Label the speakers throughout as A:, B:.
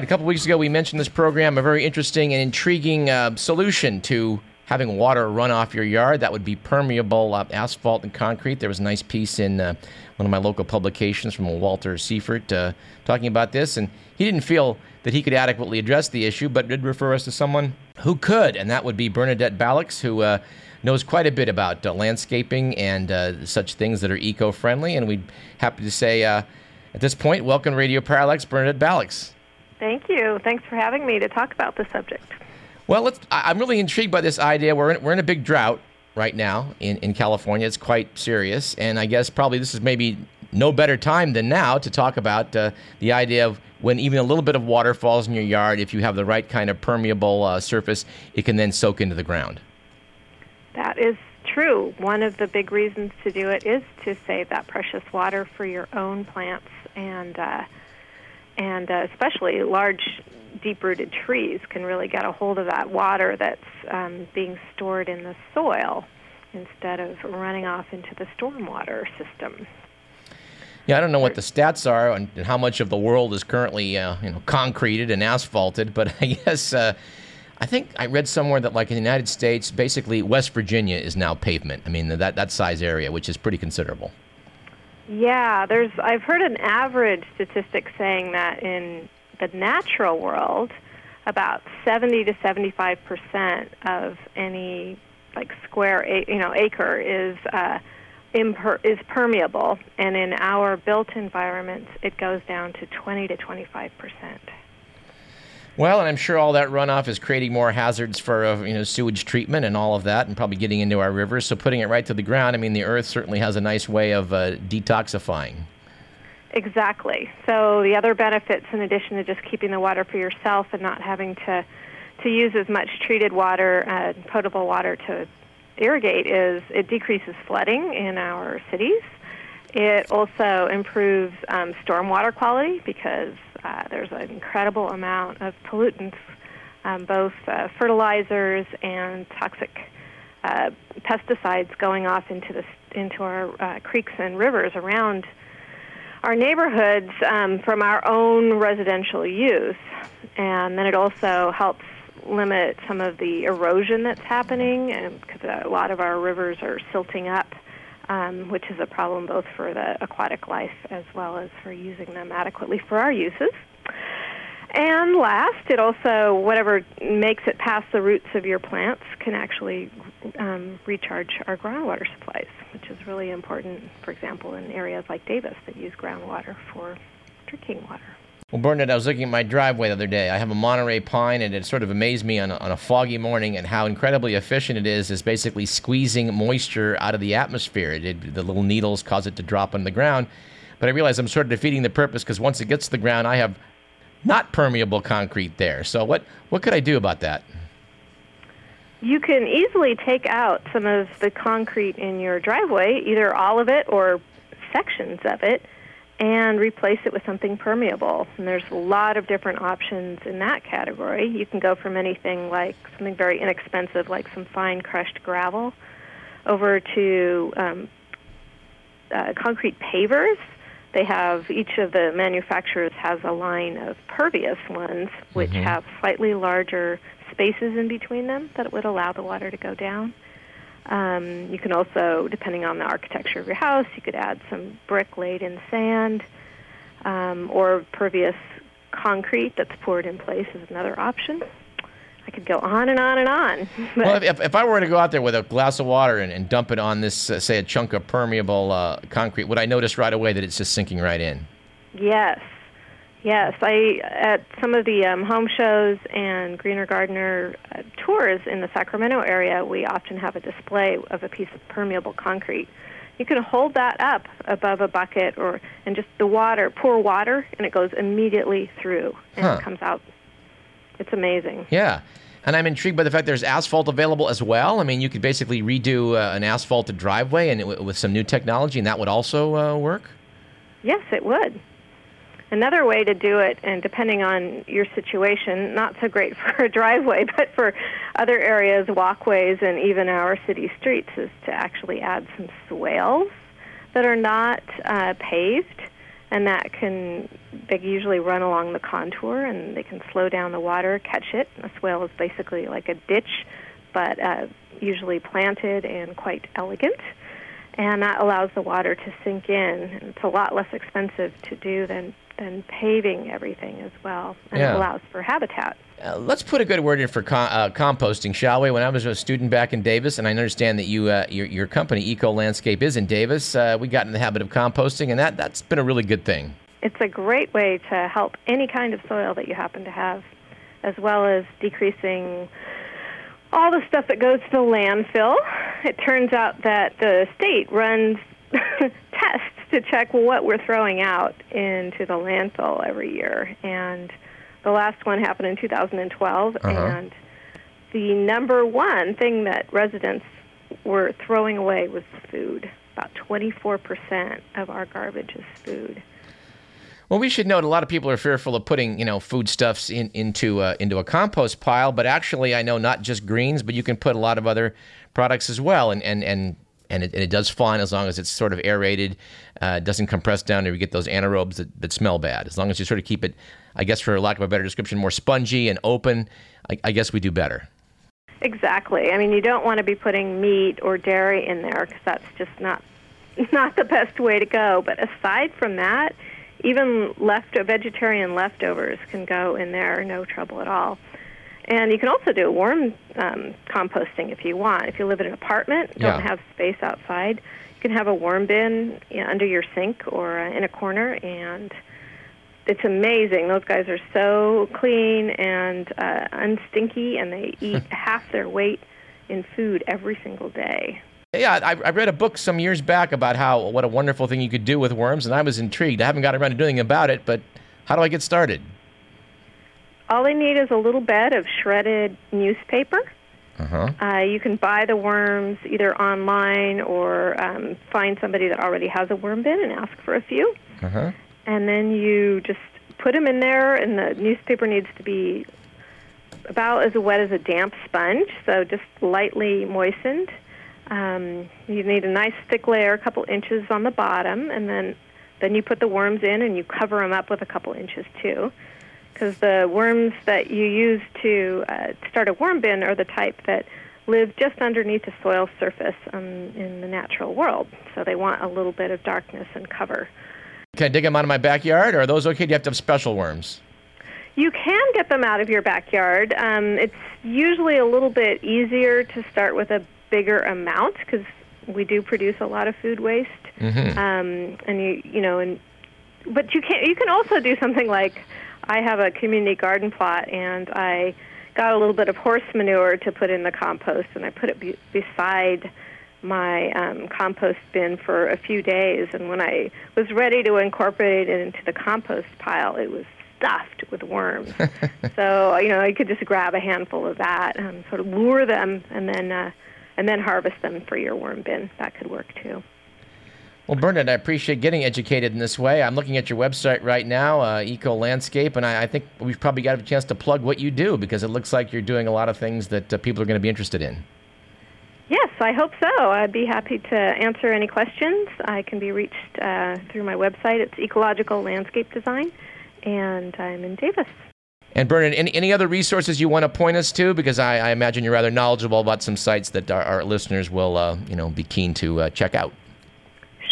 A: Right, a couple weeks ago we mentioned this program, a very interesting and intriguing uh, solution to having water run off your yard. That would be permeable uh, asphalt and concrete. There was a nice piece in uh, one of my local publications from Walter Seifert uh, talking about this, and he didn't feel that he could adequately address the issue, but did refer us to someone who could, and that would be Bernadette Balics, who uh, knows quite a bit about uh, landscaping and such things that are eco-friendly. And we'd happy to say at this point, welcome Radio Parallax, Bernadette Balics.
B: Thank you. Thanks for having me to talk about the subject.
A: Well, let's, I'm really intrigued by this idea. We're in, we're in a big drought right now in, in California. It's quite serious. And I guess probably this is maybe no better time than now to talk about uh, the idea of when even a little bit of water falls in your yard, if you have the right kind of permeable uh, surface, it can then soak into the ground.
B: That is true. One of the big reasons to do it is to save that precious water for your own plants and uh, and uh, especially large, deep-rooted trees can really get a hold of that water that's um, being stored in the soil instead of running off into the stormwater system.
A: Yeah, I don't know what the stats are and how much of the world is currently, uh, you know, concreted and asphalted, but I guess uh, I think I read somewhere that, like in the United States, basically West Virginia is now pavement. I mean, that that size area, which is pretty considerable.
B: Yeah, there's. I've heard an average statistic saying that in the natural world, about 70 to 75 percent of any like square, you know, acre is uh, imper- is permeable, and in our built environments, it goes down to 20 to 25 percent.
A: Well, and I'm sure all that runoff is creating more hazards for uh, you know sewage treatment and all of that, and probably getting into our rivers. So putting it right to the ground, I mean, the earth certainly has a nice way of uh, detoxifying.
B: Exactly. So the other benefits, in addition to just keeping the water for yourself and not having to to use as much treated water, uh, potable water to irrigate, is it decreases flooding in our cities. It also improves um, stormwater quality because uh, there's an incredible amount of pollutants, um, both uh, fertilizers and toxic uh, pesticides going off into the into our uh, creeks and rivers around our neighborhoods um, from our own residential use, and then it also helps limit some of the erosion that's happening, because a lot of our rivers are silting up. Um, which is a problem both for the aquatic life as well as for using them adequately for our uses. And last, it also, whatever makes it past the roots of your plants can actually um, recharge our groundwater supplies, which is really important, for example, in areas like Davis that use groundwater for drinking water.
A: Well, Bernard, I was looking at my driveway the other day. I have a Monterey pine, and it sort of amazed me on a, on a foggy morning and how incredibly efficient it is, is basically squeezing moisture out of the atmosphere. It, the little needles cause it to drop on the ground. But I realize I'm sort of defeating the purpose because once it gets to the ground, I have not permeable concrete there. So what what could I do about that?
B: You can easily take out some of the concrete in your driveway, either all of it or sections of it, and replace it with something permeable. And there's a lot of different options in that category. You can go from anything like something very inexpensive, like some fine crushed gravel, over to um, uh, concrete pavers they have each of the manufacturers has a line of pervious ones which mm-hmm. have slightly larger spaces in between them that would allow the water to go down. Um, you can also, depending on the architecture of your house, you could add some brick laid in sand um, or pervious concrete that's poured in place is another option. I could go on and on and on.
A: well, if, if I were to go out there with a glass of water and, and dump it on this, uh, say, a chunk of permeable uh, concrete, would I notice right away that it's just sinking right in?
B: Yes. Yes, I at some of the um, home shows and Greener Gardener uh, tours in the Sacramento area, we often have a display of a piece of permeable concrete. You can hold that up above a bucket or and just the water, pour water, and it goes immediately through and huh. it comes out it's amazing.
A: Yeah. And I'm intrigued by the fact there's asphalt available as well. I mean, you could basically redo uh, an asphalted driveway and it, with some new technology, and that would also uh, work?
B: Yes, it would. Another way to do it, and depending on your situation, not so great for a driveway, but for other areas, walkways, and even our city streets, is to actually add some swales that are not uh, paved and that can they usually run along the contour and they can slow down the water, catch it. A swale is basically like a ditch, but uh, usually planted and quite elegant. And that allows the water to sink in. It's a lot less expensive to do than than paving everything as well, and
A: Yeah.
B: it allows for habitat.
A: Uh, let's put a good word in for co- uh, composting, shall we? When I was a student back in Davis, and I understand that you, uh, your, your company, Eco Landscape, is in Davis, uh, we got in the habit of composting, and that, that's been a really good thing.
B: It's a great way to help any kind of soil that you happen to have, as well as decreasing all the stuff that goes to the landfill. It turns out that the state runs to check what we're throwing out into the landfill every year. And the last one happened in 2012,
A: Uh-huh.
B: and the number one thing that residents were throwing away was food. About 24% of our garbage is food.
A: Well, we should note a lot of people are fearful of putting, you know, foodstuffs in, into uh, into a compost pile, but actually, I know not just greens, but you can put a lot of other products as well, and and and and it, and it does fine as long as it's sort of aerated, uh, doesn't compress down, and you get those anaerobes that, that smell bad. As long as you sort of keep it, I guess, for lack of a better description, more spongy and open, I, I guess we do better.
B: Exactly. I mean, you don't want to be putting meat or dairy in there because that's just not not the best way to go. But aside from that, even left vegetarian leftovers can go in there, no trouble at all. And you can also do worm um, composting if you want. If you live in an apartment, don't
A: Yeah.
B: have space outside, you can have a worm bin you know, under your sink or uh, in a corner, and it's amazing. Those guys are so clean and uh, unstinky, and they eat half their weight in food every single day.
A: Yeah, I, I read a book some years back about how what a wonderful thing you could do with worms, and I was intrigued. I haven't got around to doing about it, but how do I get started?
B: All they need is a little bed of shredded newspaper.
A: Uh-huh.
B: Uh, you can buy the worms either online or um, find somebody that already has a worm bin and ask for a few.
A: Uh-huh.
B: and then you just put them in there and the newspaper needs to be about as wet as a damp sponge so just lightly moistened um, you need a nice thick layer a couple inches on the bottom and then then you put the worms in and you cover them up with a couple inches too because the worms that you use to uh, start a worm bin are the type that live just underneath the soil surface um, in the natural world so they want a little bit of darkness and cover
A: Can I dig them out of my backyard, or are those okay? Do you have to have special worms?
B: You can get them out of your backyard. Um, it's usually a little bit easier to start with a bigger amount because we do produce a lot of food waste.
A: Mm-hmm.
B: Um, and you, you know, and but you can you can also do something like I have a community garden plot and I got a little bit of horse manure to put in the compost and I put it be- beside my um, compost bin for a few days. And when I was ready to incorporate it into the compost pile it was stuffed with worms. So you know you could just grab a handful of that and sort of lure them and then uh, and then harvest them for your worm bin. That could work too
A: Well, Bernard, I appreciate getting educated in this way. I'm looking at your website right now, uh, Eco Landscape, and I, I think we've probably got a chance to plug what you do because it looks like you're doing a lot of things that uh, people are going to be interested in.
B: Yes, I hope so. I'd be happy to answer any questions. I can be reached uh, through my website. It's Ecological Landscape Design, and I'm in Davis.
A: And Bernard, any, any other resources you want to point us to? Because I, I imagine you're rather knowledgeable about some sites that our, our listeners will, uh, you know, be keen to uh, check out.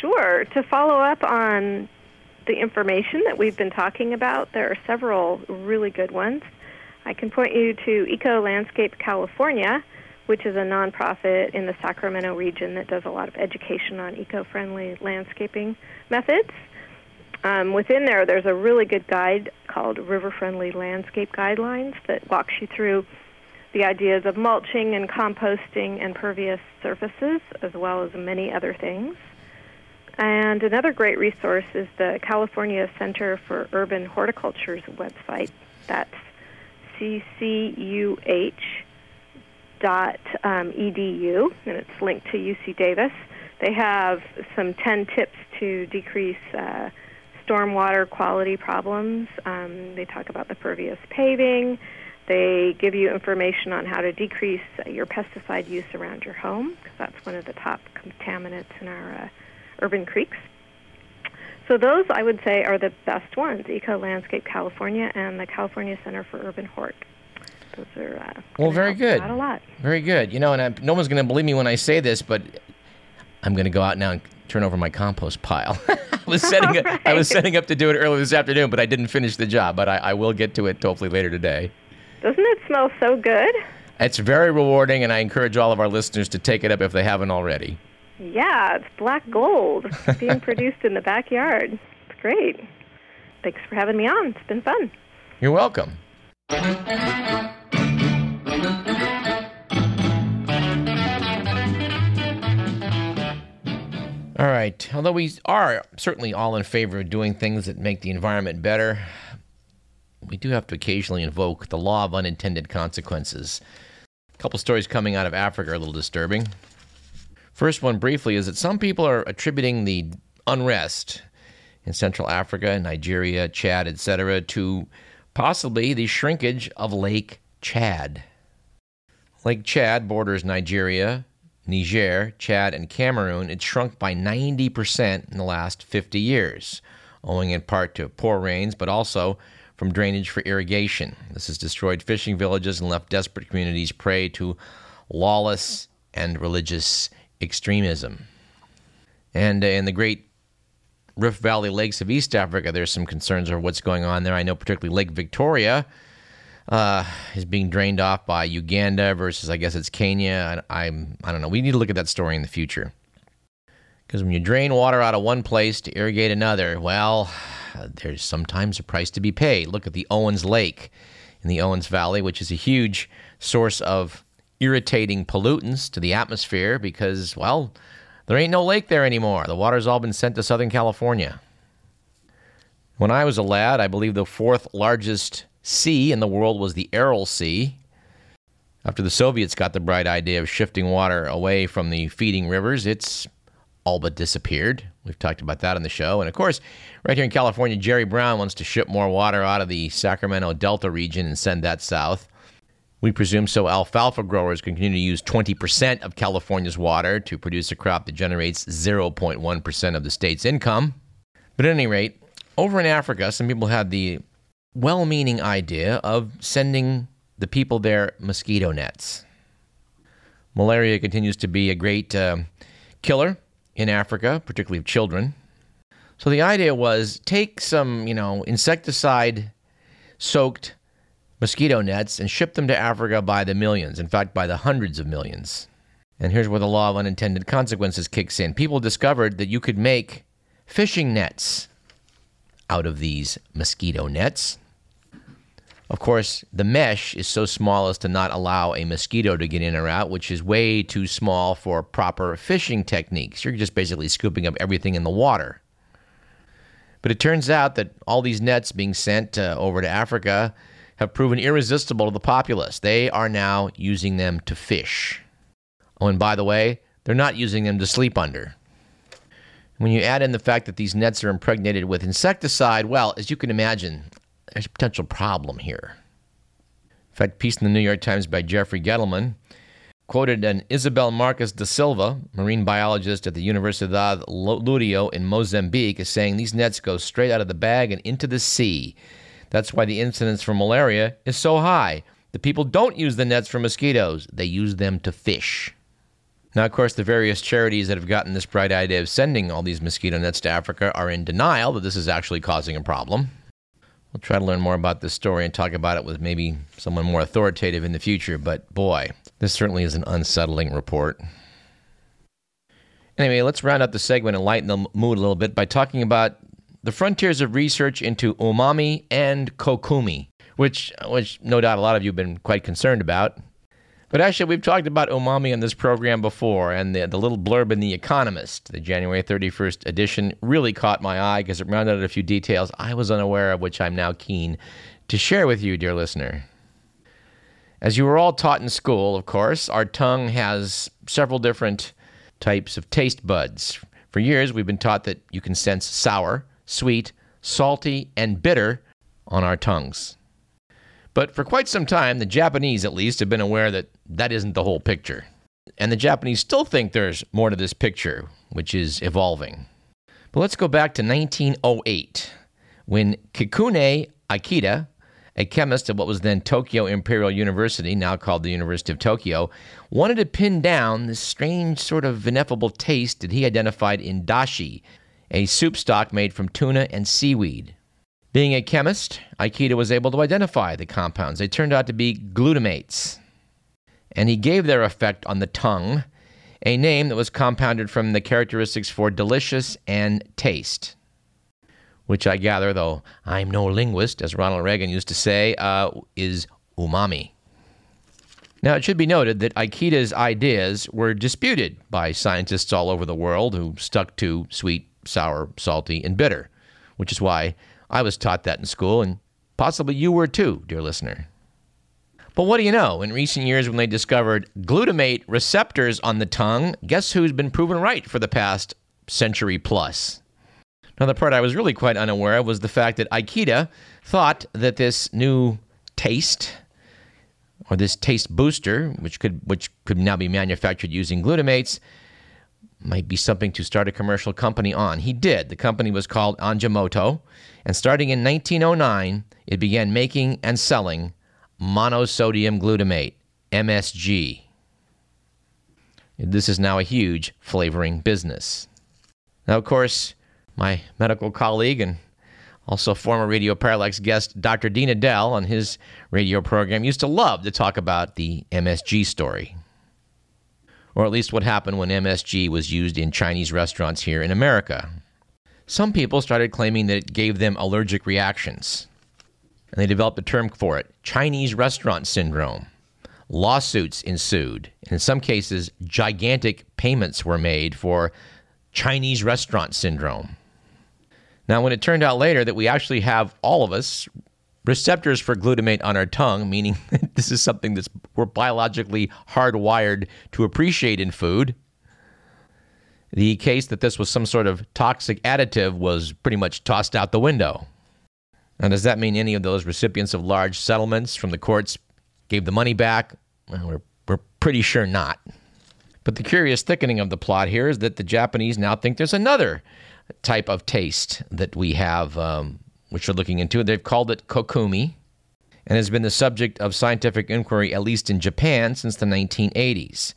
B: Sure. To follow up on the information that we've been talking about, there are several really good ones. I can point you to Eco Landscape California, which is a nonprofit in the Sacramento region that does a lot of education on eco friendly landscaping methods. Um, within there, there's a really good guide called River Friendly Landscape Guidelines that walks you through the ideas of mulching and composting and pervious surfaces, as well as many other things. And another great resource is the California Center for Urban Horticulture's website. That's ccuh dot um, edu, and it's linked to UC Davis. They have some 10 tips to decrease uh, stormwater quality problems. Um, they talk about the pervious paving. They give you information on how to decrease your pesticide use around your home, because that's one of the top contaminants in our uh, urban creeks. So those I would say are the best ones: Eco Landscape California and the California Center for Urban Hort. Those are uh,
A: well, very good.
B: Out a lot.
A: Very good. You know, and I, no one's going to believe me when I say this, but I'm going to go out now and turn over my compost pile. I was setting up, right. I was setting up to do it earlier this afternoon, but I didn't finish the job. But I, I will get to it hopefully later today.
B: Doesn't it smell so good?
A: It's very rewarding, and I encourage all of our listeners to take it up if they haven't already.
B: Yeah, it's black gold being produced in the backyard. It's great. Thanks for having me on. It's been fun.
A: You're welcome. All right. Although we are certainly all in favor of doing things that make the environment better, we do have to occasionally invoke the law of unintended consequences. A couple stories coming out of Africa are a little disturbing. First one, briefly, is that some people are attributing the unrest in Central Africa, Nigeria, Chad, etc., to possibly the shrinkage of Lake Chad. Lake Chad borders Nigeria, Niger, Chad, and Cameroon. It shrunk by 90% in the last 50 years, owing in part to poor rains, but also from drainage for irrigation. This has destroyed fishing villages and left desperate communities prey to lawless and religious extremism. And uh, in the great Rift Valley lakes of East Africa, there's some concerns over what's going on there. I know particularly Lake Victoria uh, is being drained off by Uganda versus I guess it's Kenya. I, I'm I don't know. We need to look at that story in the future because when you drain water out of one place to irrigate another, well, there's sometimes a price to be paid. Look at the Owens Lake in the Owens Valley, which is a huge source of irritating pollutants to the atmosphere because, well, there ain't no lake there anymore. The water's all been sent to Southern California. When I was a lad, I believe the fourth largest sea in the world was the Aral Sea. After the Soviets got the bright idea of shifting water away from the feeding rivers, it's all but disappeared. We've talked about that on the show. And of course, right here in California, Jerry Brown wants to ship more water out of the Sacramento Delta region and send that south. We presume so alfalfa growers can continue to use 20% of California's water to produce a crop that generates 0.1% of the state's income. But at any rate, over in Africa, some people had the well meaning idea of sending the people there mosquito nets. Malaria continues to be a great uh, killer in Africa, particularly of children. So the idea was take some, you know, insecticide soaked mosquito nets and ship them to Africa by the millions, in fact, by the hundreds of millions. And here's where the law of unintended consequences kicks in. People discovered that you could make fishing nets out of these mosquito nets. Of course, the mesh is so small as to not allow a mosquito to get in or out, which is way too small for proper fishing techniques. You're just basically scooping up everything in the water. But it turns out that all these nets being sent uh, over to Africa have proven irresistible to the populace. They are now using them to fish. Oh, and by the way, they're not using them to sleep under. When you add in the fact that these nets are impregnated with insecticide, well, as you can imagine, there's a potential problem here. In fact, piece in the New York Times by Jeffrey Gettleman quoted an Isabel Marques da Silva, marine biologist at the Universidad Lurio in Mozambique, as saying these nets go straight out of the bag and into the sea. That's why the incidence for malaria is so high. The people don't use the nets for mosquitoes, they use them to fish. Now, of course, the various charities that have gotten this bright idea of sending all these mosquito nets to Africa are in denial that this is actually causing a problem. We'll try to learn more about this story and talk about it with maybe someone more authoritative in the future, but boy, this certainly is an unsettling report. Anyway, let's round up the segment and lighten the mood a little bit by talking about the frontiers of research into umami and kokumi, which, which no doubt a lot of you have been quite concerned about. But actually, we've talked about umami on this program before, and the, the little blurb in The Economist, the January 31st edition, really caught my eye because it rounded out a few details I was unaware of, which I'm now keen to share with you, dear listener. As you were all taught in school, of course, our tongue has several different types of taste buds. For years, we've been taught that you can sense sour, sweet, salty, and bitter on our tongues. But for quite some time, the Japanese at least have been aware that that isn't the whole picture. And the Japanese still think there's more to this picture, which is evolving. But let's go back to 1908 when Kikunae Ikeda, a chemist at what was then Tokyo Imperial University, now called the University of Tokyo, wanted to pin down this strange sort of ineffable taste that he identified in dashi, a soup stock made from tuna and seaweed. Being a chemist, Ikeda was able to identify the compounds. They turned out to be glutamates. And he gave their effect on the tongue a name that was compounded from the characteristics for delicious and taste, which I gather, though I'm no linguist, as Ronald Reagan used to say, uh, is umami. Now, it should be noted that Ikeda's ideas were disputed by scientists all over the world who stuck to sweet, sour, salty, and bitter, which is why I was taught that in school, and possibly you were too, dear listener. But what do you know? In recent years, when they discovered glutamate receptors on the tongue, guess who's been proven right for the past century plus? Now, the part I was really quite unaware of was the fact that Ikeda thought that this new taste, or this taste booster, which could which could now be manufactured using glutamates, might be something to start a commercial company on. He did. The company was called Ajinomoto, and starting in 1909, it began making and selling monosodium glutamate, MSG. This is now a huge flavoring business. Now, of course, my medical colleague and also former Radio Parallax guest Dr. Dean Edell on his radio program used to love to talk about the MSG story. Or at least what happened when MSG was used in Chinese restaurants here in America. Some people started claiming that it gave them allergic reactions and they developed a term for it Chinese restaurant syndrome. Lawsuits ensued. And in some cases, gigantic payments were made for Chinese restaurant syndrome. Now, when it turned out later that we actually have, all of us, receptors for glutamate on our tongue, meaning this is something that's we're biologically hardwired to appreciate in food, the case that this was some sort of toxic additive was pretty much tossed out the window. Now, does that mean any of those recipients of large settlements from the courts gave the money back? Well, we're, we're pretty sure not. But the curious thickening of the plot here is that the Japanese now think there's another type of taste that we have, um, which they're looking into. They've called it kokumi and has been the subject of scientific inquiry, at least in Japan, since the 1980s.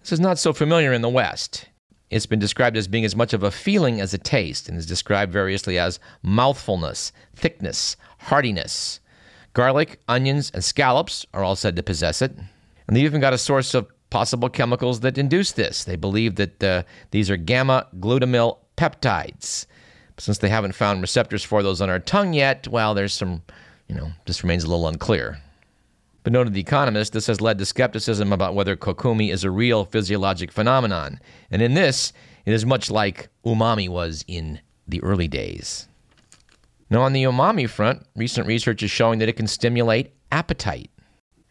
A: This is not so familiar in the West. It's been described as being as much of a feeling as a taste and is described variously as mouthfulness, thickness, heartiness. Garlic, onions, and scallops are all said to possess it. And they've even got a source of possible chemicals that induce this. They believe that uh, these are gamma glutamyl peptides. Since they haven't found receptors for those on our tongue yet, well, there's some, you know, this remains a little unclear. But noted The Economist, this has led to skepticism about whether kokumi is a real physiologic phenomenon. And in this, it is much like umami was in the early days. Now, on the umami front, recent research is showing that it can stimulate appetite.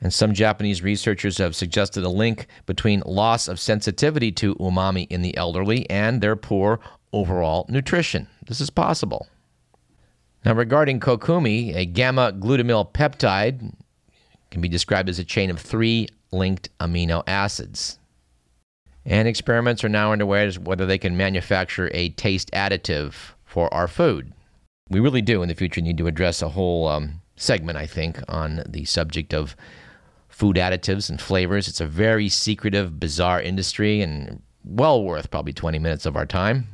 A: And some Japanese researchers have suggested a link between loss of sensitivity to umami in the elderly and their poor overall nutrition. This is possible. Now, regarding kokumi, a gamma glutamyl peptide can be described as a chain of three linked amino acids. And experiments are now underway as whether they can manufacture a taste additive for our food. We really do in the future need to address a whole um, segment, I think, on the subject of food additives and flavors. It's a very secretive, bizarre industry and well worth probably 20 minutes of our time,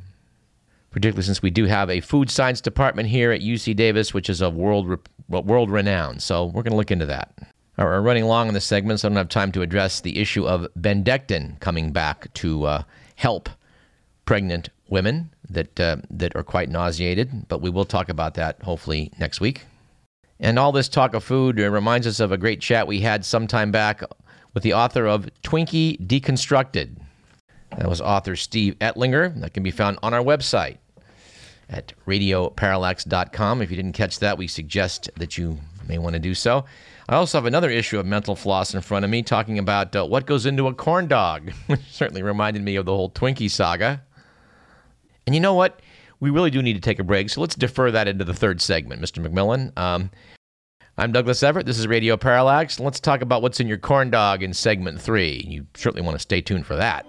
A: particularly since we do have a food science department here at UC Davis, which is of world, world renown. So we're going to look into that. We're running long in this segment, so I don't have time to address the issue of Bendectin coming back to uh, help pregnant women that uh, that are quite nauseated. But we will talk about that hopefully next week. And all this talk of food reminds us of a great chat we had some time back with the author of Twinkie Deconstructed. That was author Steve Ettlinger. That can be found on our website at radioparallax.com. If you didn't catch that, we suggest that you may want to do so. I also have another issue of Mental Floss in front of me talking about uh, what goes into a corn dog, which certainly reminded me of the whole Twinkie saga. And you know what? We really do need to take a break, so let's defer that into the third segment, Mr. McMillan. Um, I'm Douglas Everett. This is Radio Parallax. Let's talk about what's in your corn dog in segment three. You certainly want to stay tuned for that.